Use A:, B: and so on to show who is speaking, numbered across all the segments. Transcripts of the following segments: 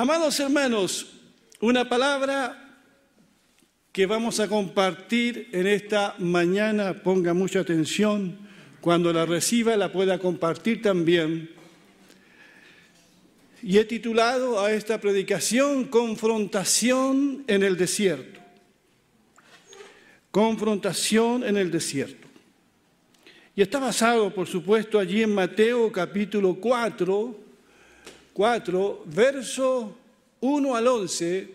A: Amados hermanos, una palabra que vamos a compartir en esta mañana, ponga mucha atención, cuando la reciba la pueda compartir también. Y he titulado a esta predicación Confrontación en el desierto. Confrontación en el desierto. Y está basado, por supuesto, allí en Mateo capítulo 4, 4, verso 1 al 11,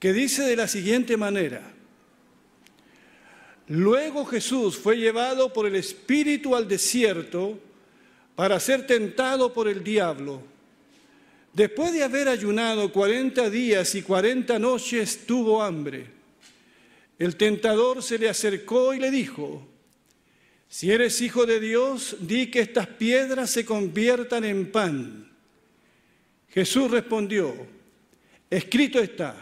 A: que dice de la siguiente manera, Luego Jesús fue llevado por el Espíritu al desierto para ser tentado por el diablo. Después de haber ayunado cuarenta días y cuarenta noches, tuvo hambre. El tentador se le acercó y le dijo, si eres hijo de Dios, di que estas piedras se conviertan en pan. Jesús respondió, escrito está,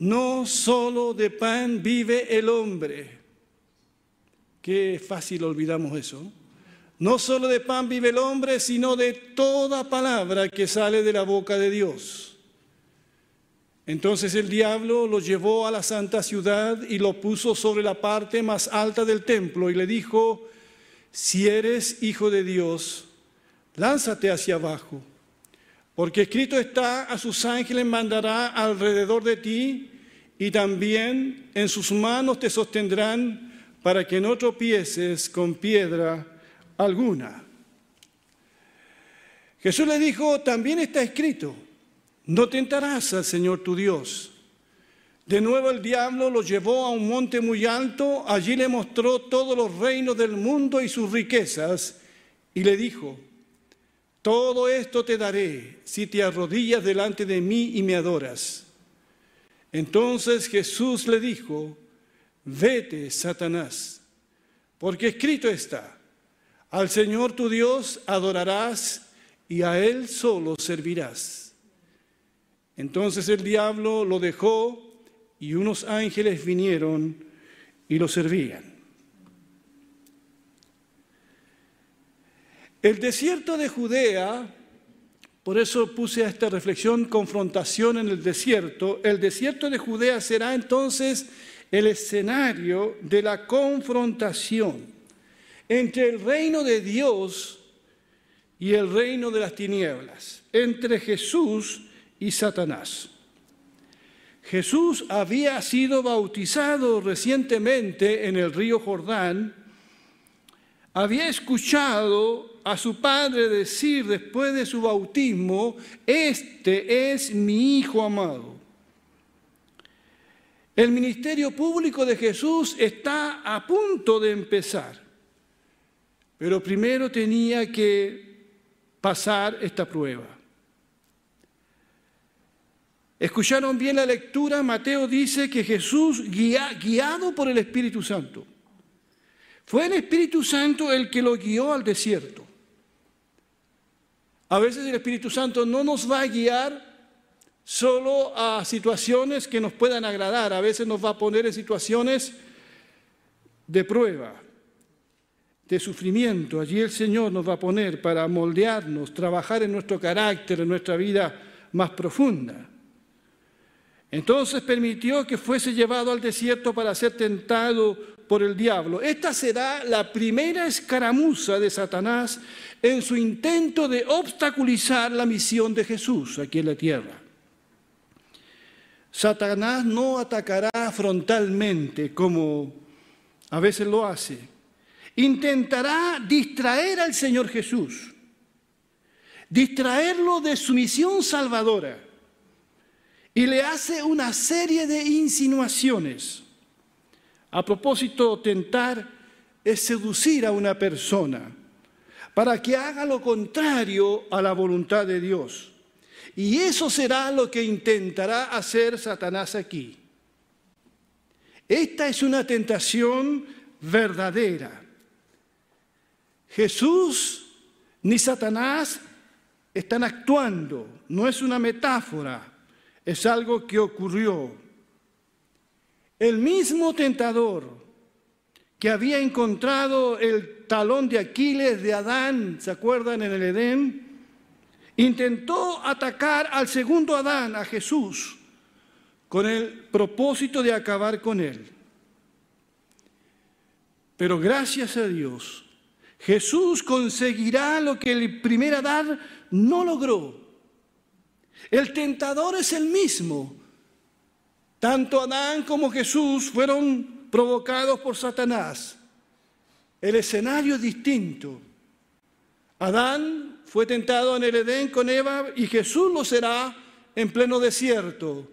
A: no solo de pan vive el hombre. Qué fácil olvidamos eso. No solo de pan vive el hombre, sino de toda palabra que sale de la boca de Dios. Entonces el diablo lo llevó a la santa ciudad y lo puso sobre la parte más alta del templo y le dijo, si eres hijo de Dios, lánzate hacia abajo porque escrito está, a sus ángeles mandará alrededor de ti y también en sus manos te sostendrán para que no tropieces con piedra alguna. Jesús le dijo, también está escrito, no tentarás al Señor tu Dios. De nuevo el diablo lo llevó a un monte muy alto, allí le mostró todos los reinos del mundo y sus riquezas, y le dijo, todo esto te daré si te arrodillas delante de mí y me adoras. Entonces Jesús le dijo, vete, Satanás, porque escrito está, al Señor tu Dios adorarás y a Él solo servirás. Entonces el diablo lo dejó y unos ángeles vinieron y lo servían. El desierto de Judea, por eso puse a esta reflexión confrontación en el desierto, el desierto de Judea será entonces el escenario de la confrontación entre el reino de Dios y el reino de las tinieblas, entre Jesús y Satanás. Jesús había sido bautizado recientemente en el río Jordán, había escuchado a su padre decir después de su bautismo, este es mi Hijo amado. El ministerio público de Jesús está a punto de empezar, pero primero tenía que pasar esta prueba. ¿Escucharon bien la lectura? Mateo dice que Jesús, guiado por el Espíritu Santo, fue el Espíritu Santo el que lo guió al desierto. A veces el Espíritu Santo no nos va a guiar solo a situaciones que nos puedan agradar, a veces nos va a poner en situaciones de prueba, de sufrimiento. Allí el Señor nos va a poner para moldearnos, trabajar en nuestro carácter, en nuestra vida más profunda. Entonces permitió que fuese llevado al desierto para ser tentado por el diablo. Esta será la primera escaramuza de Satanás en su intento de obstaculizar la misión de Jesús aquí en la tierra. Satanás no atacará frontalmente como a veces lo hace. Intentará distraer al Señor Jesús, distraerlo de su misión salvadora y le hace una serie de insinuaciones. A propósito, tentar es seducir a una persona para que haga lo contrario a la voluntad de Dios. Y eso será lo que intentará hacer Satanás aquí. Esta es una tentación verdadera. Jesús ni Satanás están actuando, no es una metáfora, es algo que ocurrió. El mismo tentador que había encontrado el talón de Aquiles de Adán, ¿se acuerdan en el Edén? intentó atacar al segundo Adán, a Jesús, con el propósito de acabar con él. Pero gracias a Dios, Jesús conseguirá lo que el primer Adán no logró. El tentador es el mismo. Tanto Adán como Jesús fueron provocados por Satanás. El escenario es distinto. Adán fue tentado en el Edén con Eva y Jesús lo será en pleno desierto.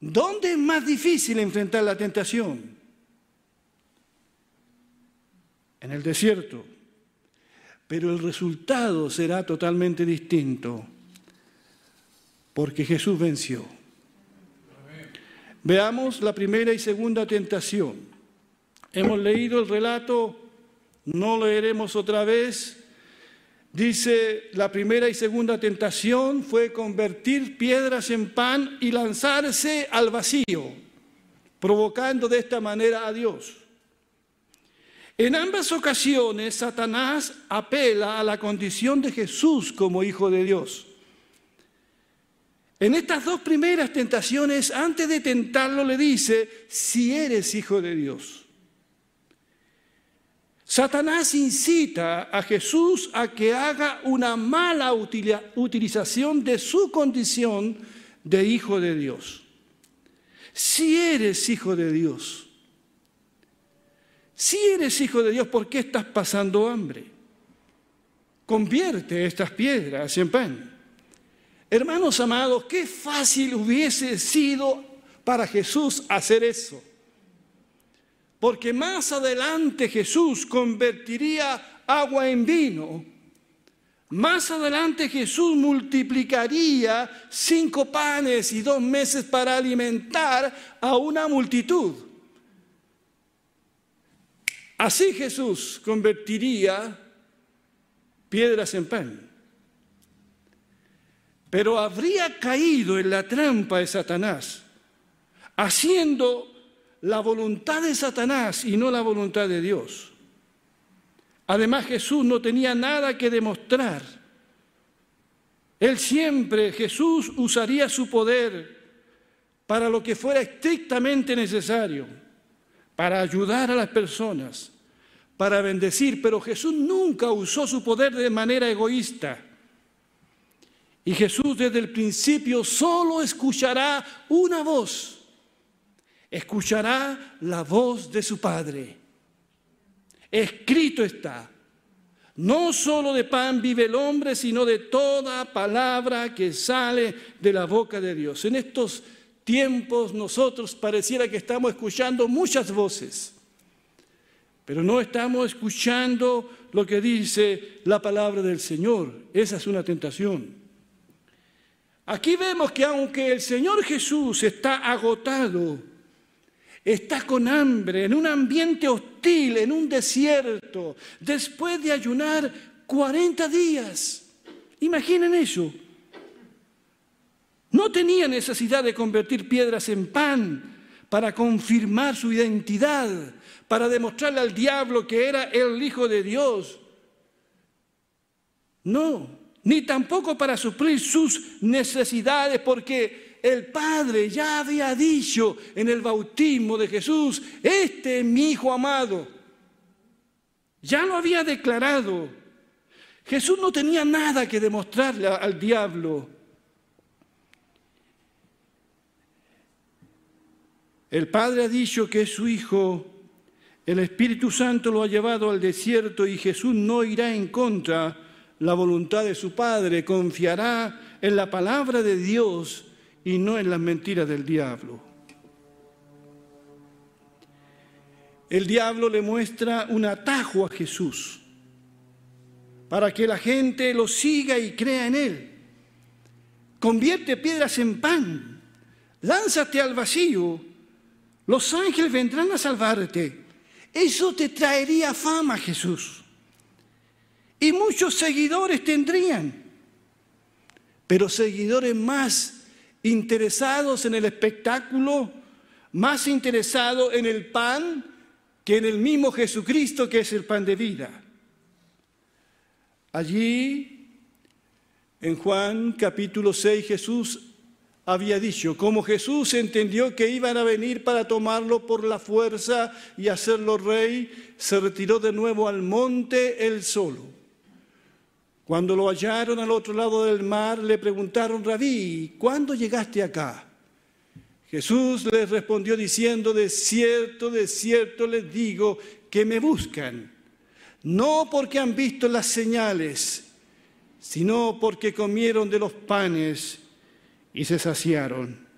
A: ¿Dónde es más difícil enfrentar la tentación? En el desierto. Pero el resultado será totalmente distinto, porque Jesús venció. Veamos la primera y segunda tentación. Hemos leído el relato, no leeremos otra vez. Dice, la primera y segunda tentación fue convertir piedras en pan y lanzarse al vacío, provocando de esta manera a Dios. En ambas ocasiones, Satanás apela a la condición de Jesús como Hijo de Dios. En estas dos primeras tentaciones, antes de tentarlo, le dice, si eres hijo de Dios. Satanás incita a Jesús a que haga una mala utilización de su condición de hijo de Dios. Si eres hijo de Dios, si eres hijo de Dios, ¿por qué estás pasando hambre? Convierte estas piedras en pan. Hermanos amados, qué fácil hubiese sido para Jesús hacer eso. Porque más adelante Jesús convertiría agua en vino. Más adelante Jesús multiplicaría cinco panes y dos meses para alimentar a una multitud. Así Jesús convertiría piedras en pan pero habría caído en la trampa de Satanás, haciendo la voluntad de Satanás y no la voluntad de Dios. Además Jesús no tenía nada que demostrar. Él siempre, Jesús usaría su poder para lo que fuera estrictamente necesario, para ayudar a las personas, para bendecir, pero Jesús nunca usó su poder de manera egoísta. Y Jesús desde el principio solo escuchará una voz. Escuchará la voz de su Padre. Escrito está. No solo de pan vive el hombre, sino de toda palabra que sale de la boca de Dios. En estos tiempos nosotros pareciera que estamos escuchando muchas voces, pero no estamos escuchando lo que dice la palabra del Señor. Esa es una tentación. Aquí vemos que aunque el Señor Jesús está agotado, está con hambre, en un ambiente hostil, en un desierto, después de ayunar 40 días. Imaginen eso. No tenía necesidad de convertir piedras en pan para confirmar su identidad, para demostrarle al diablo que era el Hijo de Dios. No, ni tampoco para suplir sus necesidades, porque el Padre ya había dicho en el bautismo de Jesús, este es mi Hijo amado. Ya lo había declarado. Jesús no tenía nada que demostrarle al diablo. El Padre ha dicho que es su Hijo, el Espíritu Santo lo ha llevado al desierto y Jesús no irá en contra la voluntad de su Padre, confiará en la palabra de Dios y no en las mentiras del diablo. El diablo le muestra un atajo a Jesús para que la gente lo siga y crea en él. Convierte piedras en pan, lánzate al vacío, los ángeles vendrán a salvarte. Eso te traería fama, Jesús y muchos seguidores tendrían, pero seguidores más interesados en el espectáculo, más interesados en el pan que en el mismo Jesucristo que es el pan de vida. Allí En Juan capítulo 6 Jesús había dicho, como Jesús entendió que iban a venir para tomarlo por la fuerza y hacerlo rey, se retiró de nuevo al monte él solo. Cuando lo hallaron al otro lado del mar, le preguntaron, Rabí, ¿cuándo llegaste acá? Jesús les respondió diciendo, de cierto, de cierto les digo que me buscan, no porque han visto las señales, sino porque comieron de los panes y se saciaron.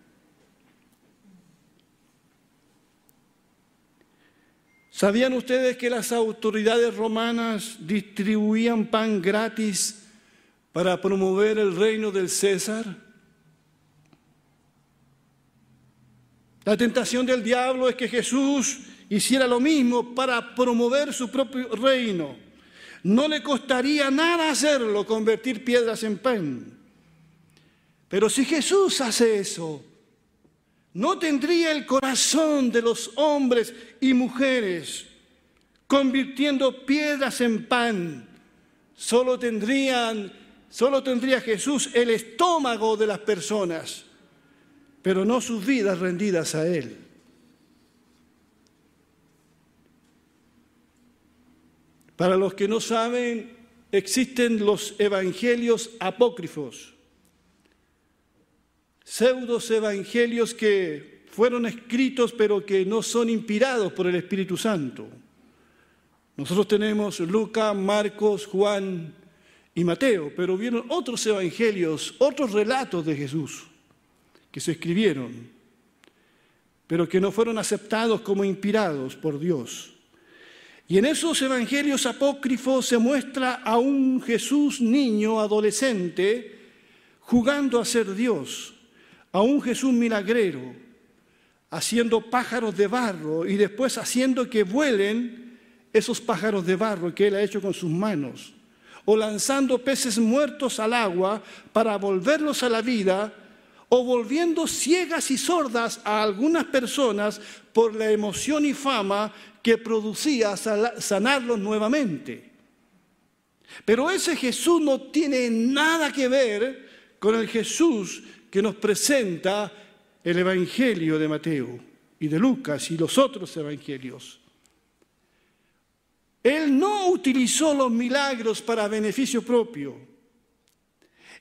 A: ¿Sabían ustedes que las autoridades romanas distribuían pan gratis para promover el reino del César? La tentación del diablo es que Jesús hiciera lo mismo para promover su propio reino. No le costaría nada hacerlo, convertir piedras en pan. Pero si Jesús hace eso, no tendría el corazón de los hombres y mujeres convirtiendo piedras en pan. Solo tendrían, tendría Jesús el estómago de las personas, pero no sus vidas rendidas a Él. Para los que no saben, existen los evangelios apócrifos pseudos evangelios que fueron escritos pero que no son inspirados por el Espíritu Santo. Nosotros tenemos Lucas, Marcos, Juan y Mateo, pero vieron otros evangelios, otros relatos de Jesús que se escribieron, pero que no fueron aceptados como inspirados por Dios. Y en esos evangelios apócrifos se muestra a un Jesús niño, adolescente, jugando a ser Dios, a un Jesús milagrero, haciendo pájaros de barro y después haciendo que vuelen esos pájaros de barro que él ha hecho con sus manos, o lanzando peces muertos al agua para volverlos a la vida, o volviendo ciegas y sordas a algunas personas por la emoción y fama que producía sanarlos nuevamente. Pero ese Jesús no tiene nada que ver con el Jesús que nos presenta el Evangelio de Mateo y de Lucas y los otros evangelios. Él no utilizó los milagros para beneficio propio.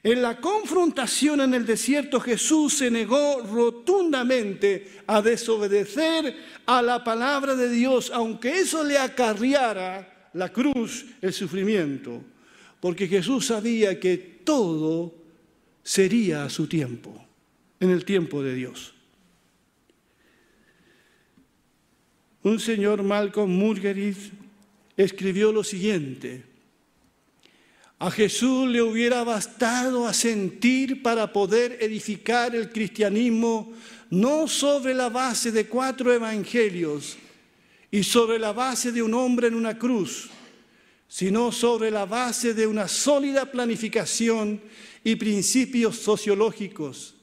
A: En la confrontación en el desierto Jesús se negó rotundamente a desobedecer a la palabra de Dios, aunque eso le acarreara la cruz, el sufrimiento, porque Jesús sabía que todo sería a su tiempo, en el tiempo de Dios. Un señor Malcolm Murgerid escribió lo siguiente, a Jesús le hubiera bastado a sentir para poder edificar el cristianismo no sobre la base de cuatro evangelios y sobre la base de un hombre en una cruz, sino sobre la base de una sólida planificación y principios sociológicos.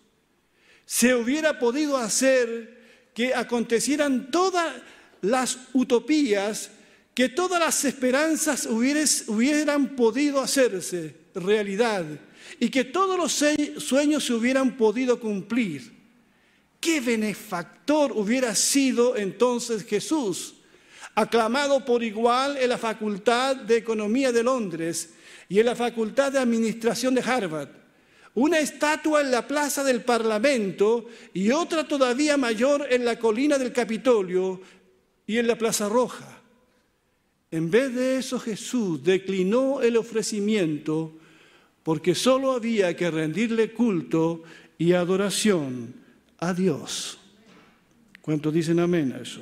A: Se hubiera podido hacer que acontecieran todas las utopías, que todas las esperanzas hubieran podido hacerse realidad y que todos los sueños se hubieran podido cumplir. Qué benefactor hubiera sido entonces Jesús, aclamado por igual en la Facultad de Economía de Londres y en la Facultad de Administración de Harvard, una estatua en la plaza del Parlamento y otra todavía mayor en la colina del Capitolio y en la Plaza Roja. En vez de eso Jesús declinó el ofrecimiento porque solo había que rendirle culto y adoración a Dios. ¿Cuántos dicen amén a eso?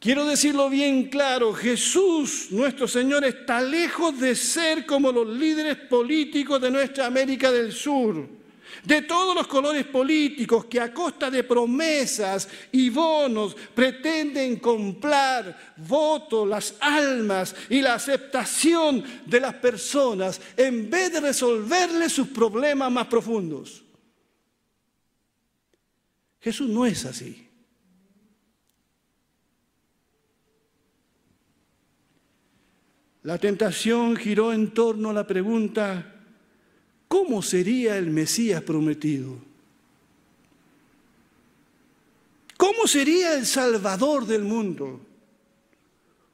A: Quiero decirlo bien claro, Jesús, nuestro Señor, está lejos de ser como los líderes políticos de nuestra América del Sur, de todos los colores políticos que a costa de promesas y bonos pretenden comprar votos, las almas y la aceptación de las personas en vez de resolverles sus problemas más profundos. Jesús no es así. La tentación giró en torno a la pregunta, ¿cómo sería el Mesías prometido? ¿Cómo sería el Salvador del mundo?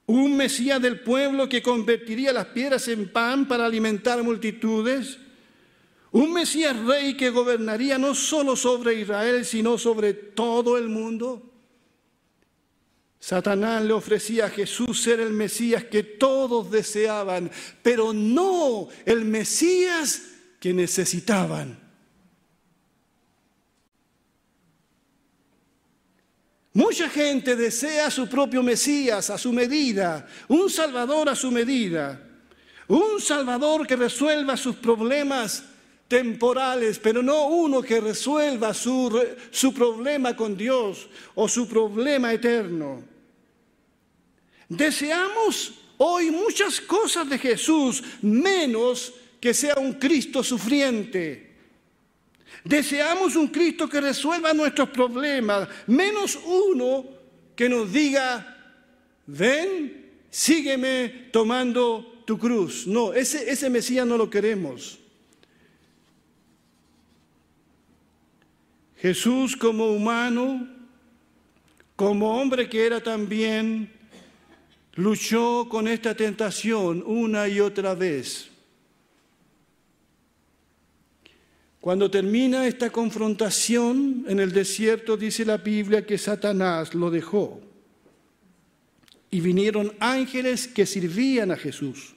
A: ¿Un Mesías del pueblo que convertiría las piedras en pan para alimentar multitudes? ¿Un Mesías rey que gobernaría no solo sobre Israel, sino sobre todo el mundo? Satanás le ofrecía a Jesús ser el Mesías que todos deseaban, pero no el Mesías que necesitaban. Mucha gente desea su propio Mesías a su medida, un Salvador a su medida, un Salvador que resuelva sus problemas temporales, pero no uno que resuelva su, su problema con Dios o su problema eterno. Deseamos hoy muchas cosas de Jesús, menos que sea un Cristo sufriente. Deseamos un Cristo que resuelva nuestros problemas, menos uno que nos diga, ven, sígueme tomando tu cruz. No, ese, ese Mesías no lo queremos. Jesús como humano, como hombre que era también, luchó con esta tentación una y otra vez. Cuando termina esta confrontación en el desierto, dice la Biblia que Satanás lo dejó. Y vinieron ángeles que sirvían a Jesús.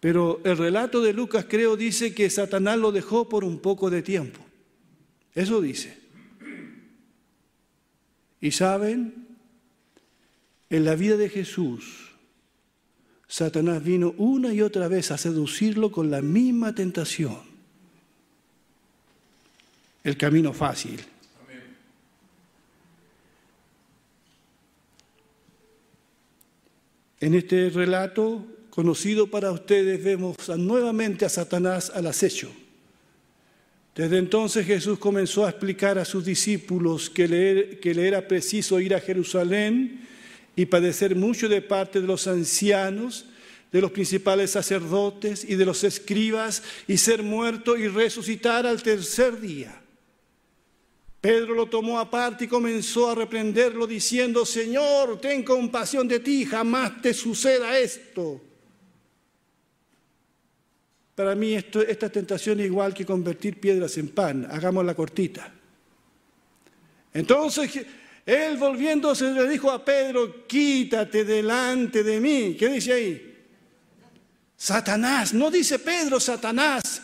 A: Pero el relato de Lucas creo dice que Satanás lo dejó por un poco de tiempo. Eso dice. Y saben, en la vida de Jesús, Satanás vino una y otra vez a seducirlo con la misma tentación. El camino fácil. En este relato conocido para ustedes vemos nuevamente a Satanás al acecho desde entonces Jesús comenzó a explicar a sus discípulos que le, era preciso ir a Jerusalén y padecer mucho de parte de los ancianos, de los principales sacerdotes y de los escribas y ser muerto y resucitar al tercer día. Pedro lo tomó aparte y comenzó a reprenderlo diciendo, Señor, ten compasión de ti, jamás te suceda esto. Para mí esta tentación es igual que convertir piedras en pan. Hagamos la cortita. Entonces él volviéndose le dijo a Pedro, quítate delante de mí. ¿Qué dice ahí? Satanás, no dice Pedro, Satanás.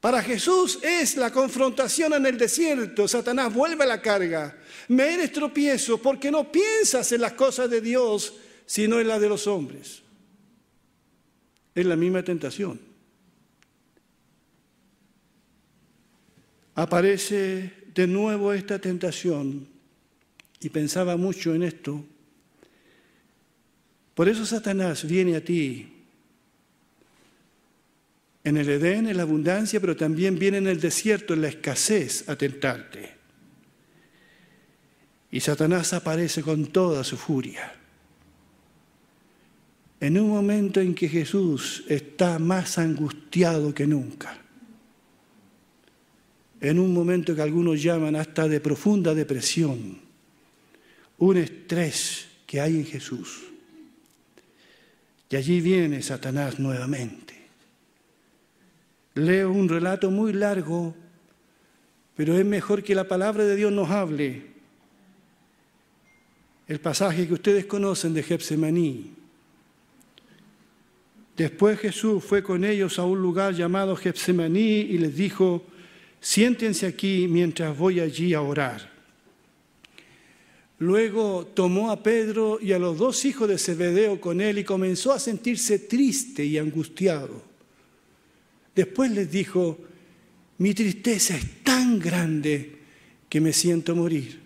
A: Para Jesús es la confrontación en el desierto. Satanás vuelve a la carga. Me eres tropiezo porque no piensas en las cosas de Dios, sino en las de los hombres. Es la misma tentación. Aparece de nuevo esta tentación y pensaba mucho en esto. Por eso Satanás viene a ti en el Edén, en la abundancia, pero también viene en el desierto, en la escasez, a tentarte. Y Satanás aparece con toda su furia en un momento en que Jesús está más angustiado que nunca, en un momento que algunos llaman hasta de profunda depresión, un estrés que hay en Jesús. Y allí viene Satanás nuevamente. Leo un relato muy largo, pero es mejor que la palabra de Dios nos hable. El pasaje que ustedes conocen de Getsemaní Después Jesús fue con ellos a un lugar llamado Getsemaní y les dijo, siéntense aquí mientras voy allí a orar. Luego tomó a Pedro y a los dos hijos de Zebedeo con él y comenzó a sentirse triste y angustiado. Después les dijo, mi tristeza es tan grande que me siento morir.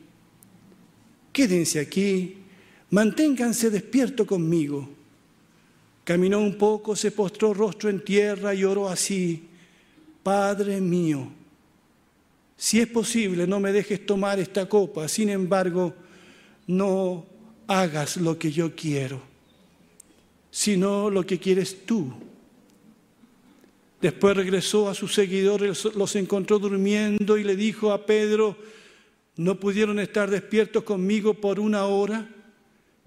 A: Quédense aquí, manténganse despierto conmigo. Caminó un poco, se postró rostro en tierra y oró así, Padre mío, si es posible, no me dejes tomar esta copa, sin embargo, no hagas lo que yo quiero, sino lo que quieres tú. Después regresó a sus seguidores, los encontró durmiendo y le dijo a Pedro, ¿no pudieron estar despiertos conmigo por una hora?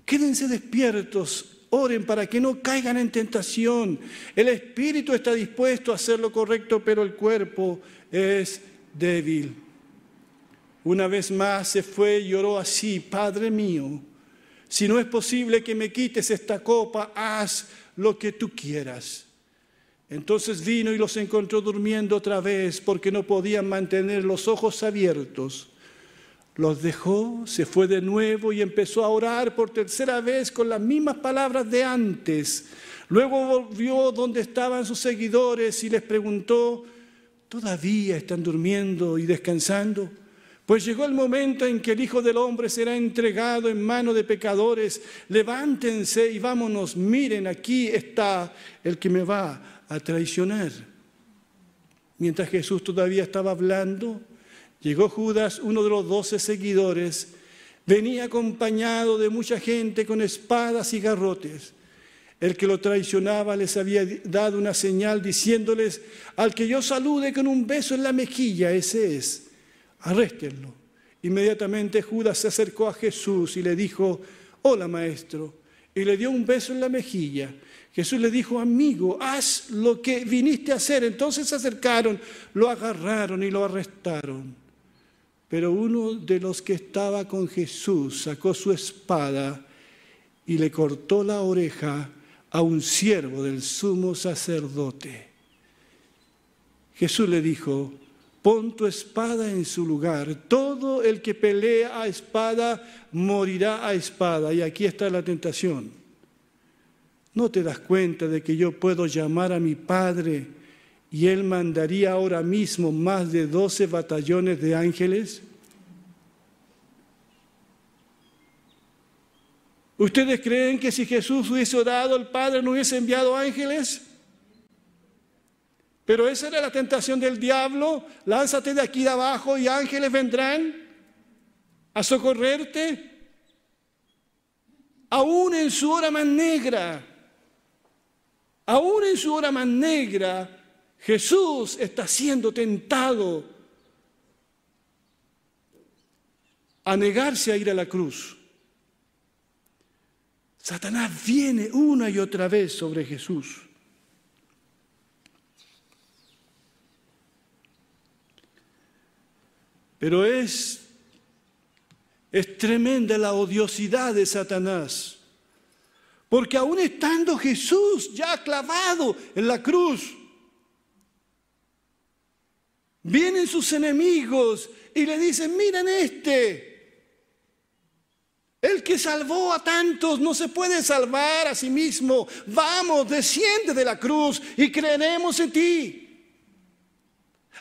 A: Quédense despiertos, oren para que no caigan en tentación. El espíritu está dispuesto a hacer lo correcto, pero el cuerpo es débil. Una vez más se fue y oró así, Padre mío, si no es posible que me quites esta copa, haz lo que tú quieras. Entonces vino y los encontró durmiendo otra vez porque no podían mantener los ojos abiertos. Los dejó, se fue de nuevo y empezó a orar por tercera vez con las mismas palabras de antes. Luego volvió donde estaban sus seguidores y les preguntó, ¿todavía están durmiendo y descansando? Pues llegó el momento en que el Hijo del Hombre será entregado en manos de pecadores. Levántense y vámonos. Miren, aquí está el que me va a traicionar. Mientras Jesús todavía estaba hablando, llegó Judas, uno de los doce seguidores. Venía acompañado de mucha gente con espadas y garrotes. El que lo traicionaba les había dado una señal diciéndoles, al que yo salude con un beso en la mejilla, ese es arréstenlo. Inmediatamente Judas se acercó a Jesús y le dijo, hola maestro, y le dio un beso en la mejilla. Jesús le dijo, amigo, haz lo que viniste a hacer. Entonces se acercaron, lo agarraron y lo arrestaron. Pero uno de los que estaba con Jesús sacó su espada y le cortó la oreja a un siervo del sumo sacerdote. Jesús le dijo, pon tu espada en su lugar. Todo el que pelea a espada morirá a espada. Y aquí está la tentación. ¿No te das cuenta de que yo puedo llamar a mi Padre y Él mandaría ahora mismo más de doce batallones de ángeles? ¿Ustedes creen que si Jesús hubiese orado, el Padre no hubiese enviado ángeles? Pero esa era la tentación del diablo. Lánzate de aquí de abajo y ángeles vendrán a socorrerte. Aún en su hora más negra, aún en su hora más negra, Jesús está siendo tentado a negarse a ir a la cruz. Satanás viene una y otra vez sobre Jesús. Pero es, es tremenda la odiosidad de Satanás. Porque aún estando Jesús ya clavado en la cruz, vienen sus enemigos y le dicen, miren este, el que salvó a tantos no se puede salvar a sí mismo. Vamos, desciende de la cruz y creeremos en ti.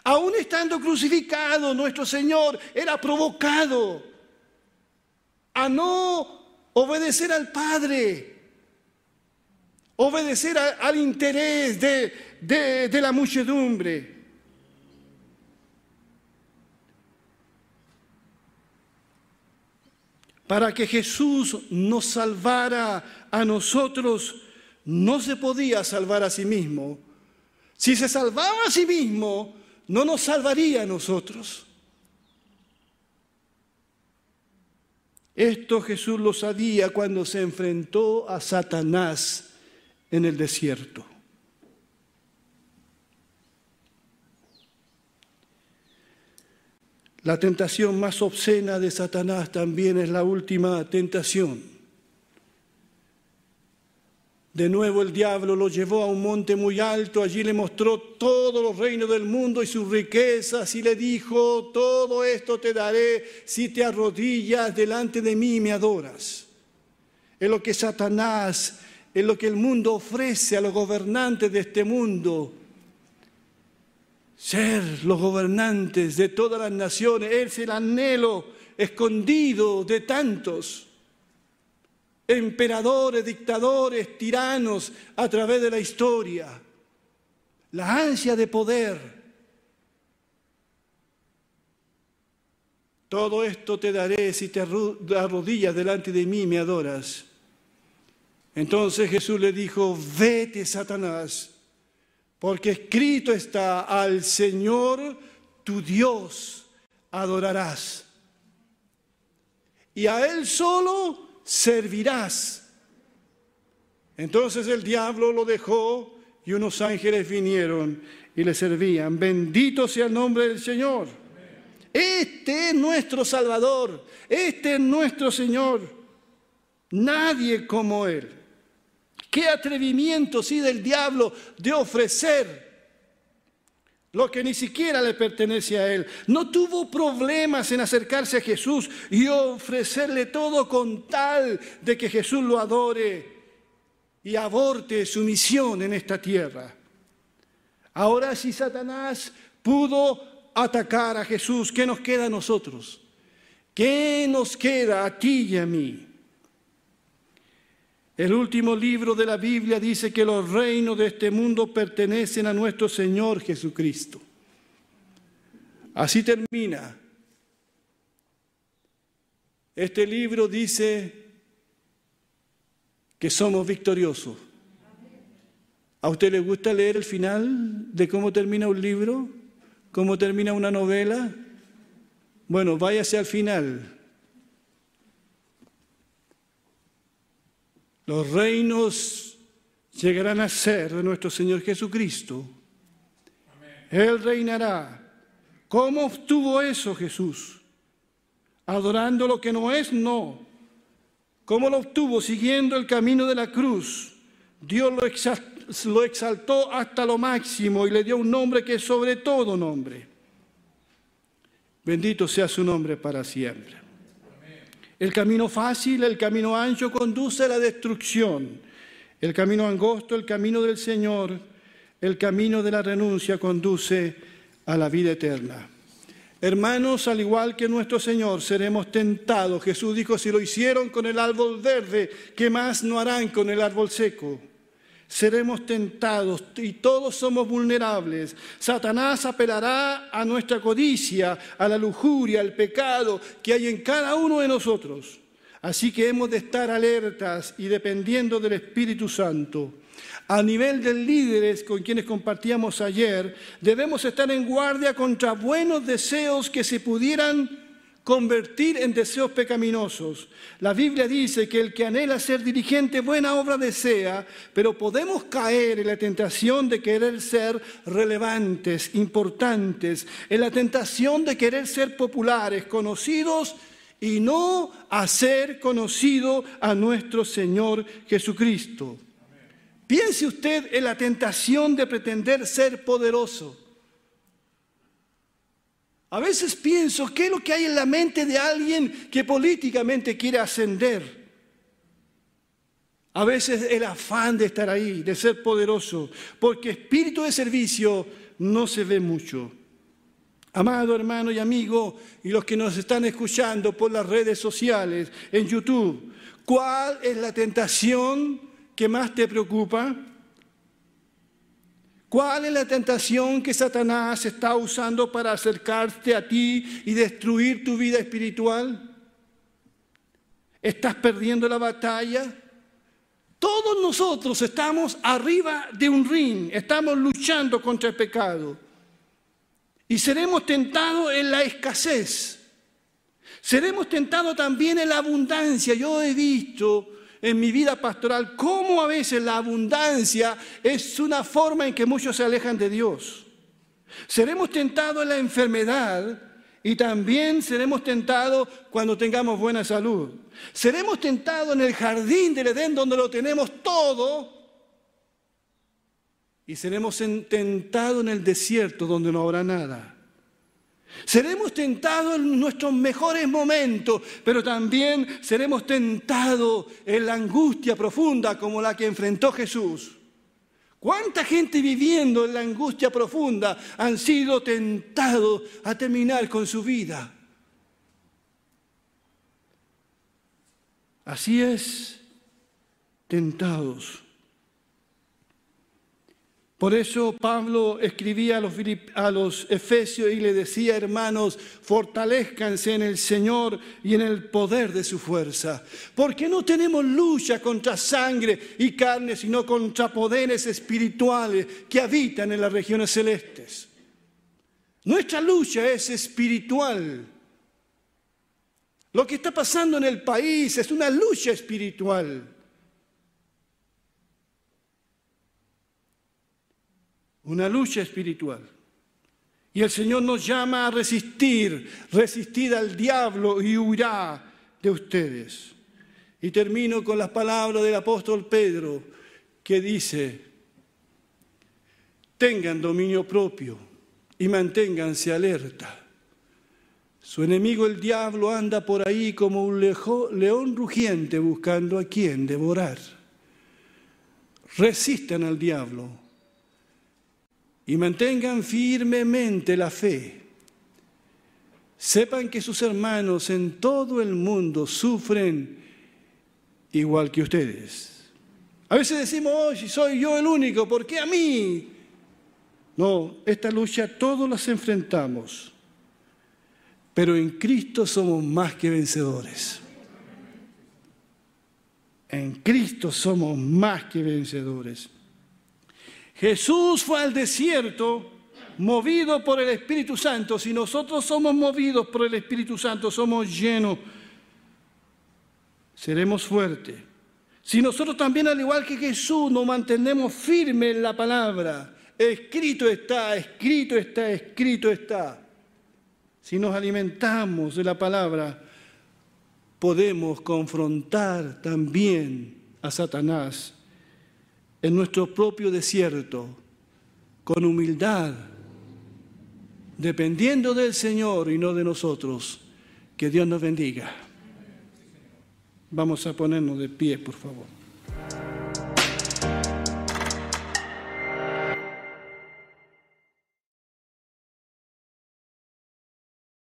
A: Aún estando crucificado, nuestro Señor era provocado a no obedecer al Padre, obedecer al interés de, de la muchedumbre. Para que Jesús nos salvara a nosotros, no se podía salvar a sí mismo. Si se salvaba a sí mismo, no nos salvaría a nosotros. Esto Jesús lo sabía cuando se enfrentó a Satanás en el desierto. La tentación más obscena de Satanás también es la última tentación. De nuevo el diablo lo llevó a un monte muy alto, allí le mostró todos los reinos del mundo y sus riquezas y le dijo, todo esto te daré si te arrodillas delante de mí y me adoras. Es lo que Satanás, es lo que el mundo ofrece a los gobernantes de este mundo. Ser los gobernantes de todas las naciones es el anhelo escondido de tantos emperadores, dictadores, tiranos a través de la historia. La ansia de poder. Todo esto te daré si te arrodillas delante de mí y me adoras. Entonces Jesús le dijo, vete Satanás, porque escrito está, al Señor tu Dios adorarás. Y a Él solo servirás. Entonces el diablo lo dejó y unos ángeles vinieron y le servían. Bendito sea el nombre del Señor. Este es nuestro Salvador, este es nuestro Señor. Nadie como Él. Qué atrevimiento, sí, del diablo de ofrecer lo que ni siquiera le pertenece a él. No tuvo problemas en acercarse a Jesús y ofrecerle todo con tal de que Jesús lo adore y aborte su misión en esta tierra. Ahora si Satanás pudo atacar a Jesús, ¿qué nos queda a nosotros? ¿Qué nos queda a ti y a mí? El último libro de la Biblia dice que los reinos de este mundo pertenecen a nuestro Señor Jesucristo. Así termina. Este libro dice que somos victoriosos. ¿A usted le gusta leer el final de cómo termina un libro? ¿Cómo termina una novela? Bueno, váyase al final. Los reinos llegarán a ser de nuestro Señor Jesucristo. Él reinará. ¿Cómo obtuvo eso Jesús? ¿Adorando lo que no es? No. ¿Cómo lo obtuvo? Siguiendo el camino de la cruz. Dios lo, lo exaltó hasta lo máximo y le dio un nombre que es sobre todo nombre. Bendito sea su nombre para siempre. El camino fácil, el camino ancho conduce a la destrucción. El camino angosto, el camino del Señor, el camino de la renuncia conduce a la vida eterna. Hermanos, al igual que nuestro Señor, seremos tentados. Jesús dijo, si lo hicieron con el árbol verde, ¿qué más no harán con el árbol seco? Seremos tentados y todos somos vulnerables. Satanás apelará a nuestra codicia, a la lujuria, al pecado que hay en cada uno de nosotros. Así que hemos de estar alertas y dependiendo del Espíritu Santo. A nivel de líderes con quienes compartíamos ayer, debemos estar en guardia contra buenos deseos que se pudieran convertir en deseos pecaminosos. La Biblia dice que el que anhela ser dirigente buena obra desea, pero podemos caer en la tentación de querer ser relevantes, importantes, en la tentación de querer ser populares, conocidos y no hacer conocido a nuestro Señor Jesucristo. Piense usted en la tentación de pretender ser poderoso. A veces pienso, ¿qué es lo que hay en la mente de alguien que políticamente quiere ascender? A veces el afán de estar ahí, de ser poderoso, porque espíritu de servicio no se ve mucho. Amado hermano y amigo, y los que nos están escuchando por las redes sociales, en YouTube, ¿cuál es la tentación que más te preocupa? ¿Cuál es la tentación que Satanás está usando para acercarte a ti y destruir tu vida espiritual? ¿Estás perdiendo la batalla? Todos nosotros estamos arriba de un ring, estamos luchando contra el pecado. Y seremos tentados en la escasez. Seremos tentados también en la abundancia. Yo he visto en mi vida pastoral cómo a veces la abundancia es una forma en que muchos se alejan de Dios. Seremos tentados en la enfermedad y también seremos tentados cuando tengamos buena salud. Seremos tentados en el jardín del Edén donde lo tenemos todo. Y seremos tentados en el desierto donde no habrá nada. Seremos tentados en nuestros mejores momentos, pero también seremos tentados en la angustia profunda como la que enfrentó Jesús. ¿Cuánta gente viviendo en la angustia profunda han sido tentados a terminar con su vida? Así es, tentados. Por eso Pablo escribía a los, Efesios y le decía, hermanos, fortalezcanse en el Señor y en el poder de su fuerza. Porque no tenemos lucha contra sangre y carne, sino contra poderes espirituales que habitan en las regiones celestes. Nuestra lucha es espiritual. Lo que está pasando en el país es una lucha espiritual. Una lucha espiritual. Y el Señor nos llama a resistir, resistir al diablo y huirá de ustedes. Y termino con las palabras del apóstol Pedro que dice, tengan dominio propio y manténganse alerta. Su enemigo el diablo anda por ahí como un león rugiente buscando a quien devorar. Resistan al diablo y mantengan firmemente la fe. Sepan que sus hermanos en todo el mundo sufren igual que ustedes. A veces decimos, oh, si soy yo el único, ¿por qué a mí? No, esta lucha todos las enfrentamos, pero en Cristo somos más que vencedores. En Cristo somos más que vencedores. Jesús fue al desierto movido por el Espíritu Santo. Si nosotros somos movidos por el Espíritu Santo, somos llenos, seremos fuertes. Si nosotros también, al igual que Jesús, nos mantenemos firmes en la palabra, escrito está, escrito está, escrito está. Si nos alimentamos de la palabra, podemos confrontar también a Satanás en nuestro propio desierto, con humildad, dependiendo del Señor y no de nosotros. Que Dios nos bendiga. Vamos a ponernos de pie, por favor.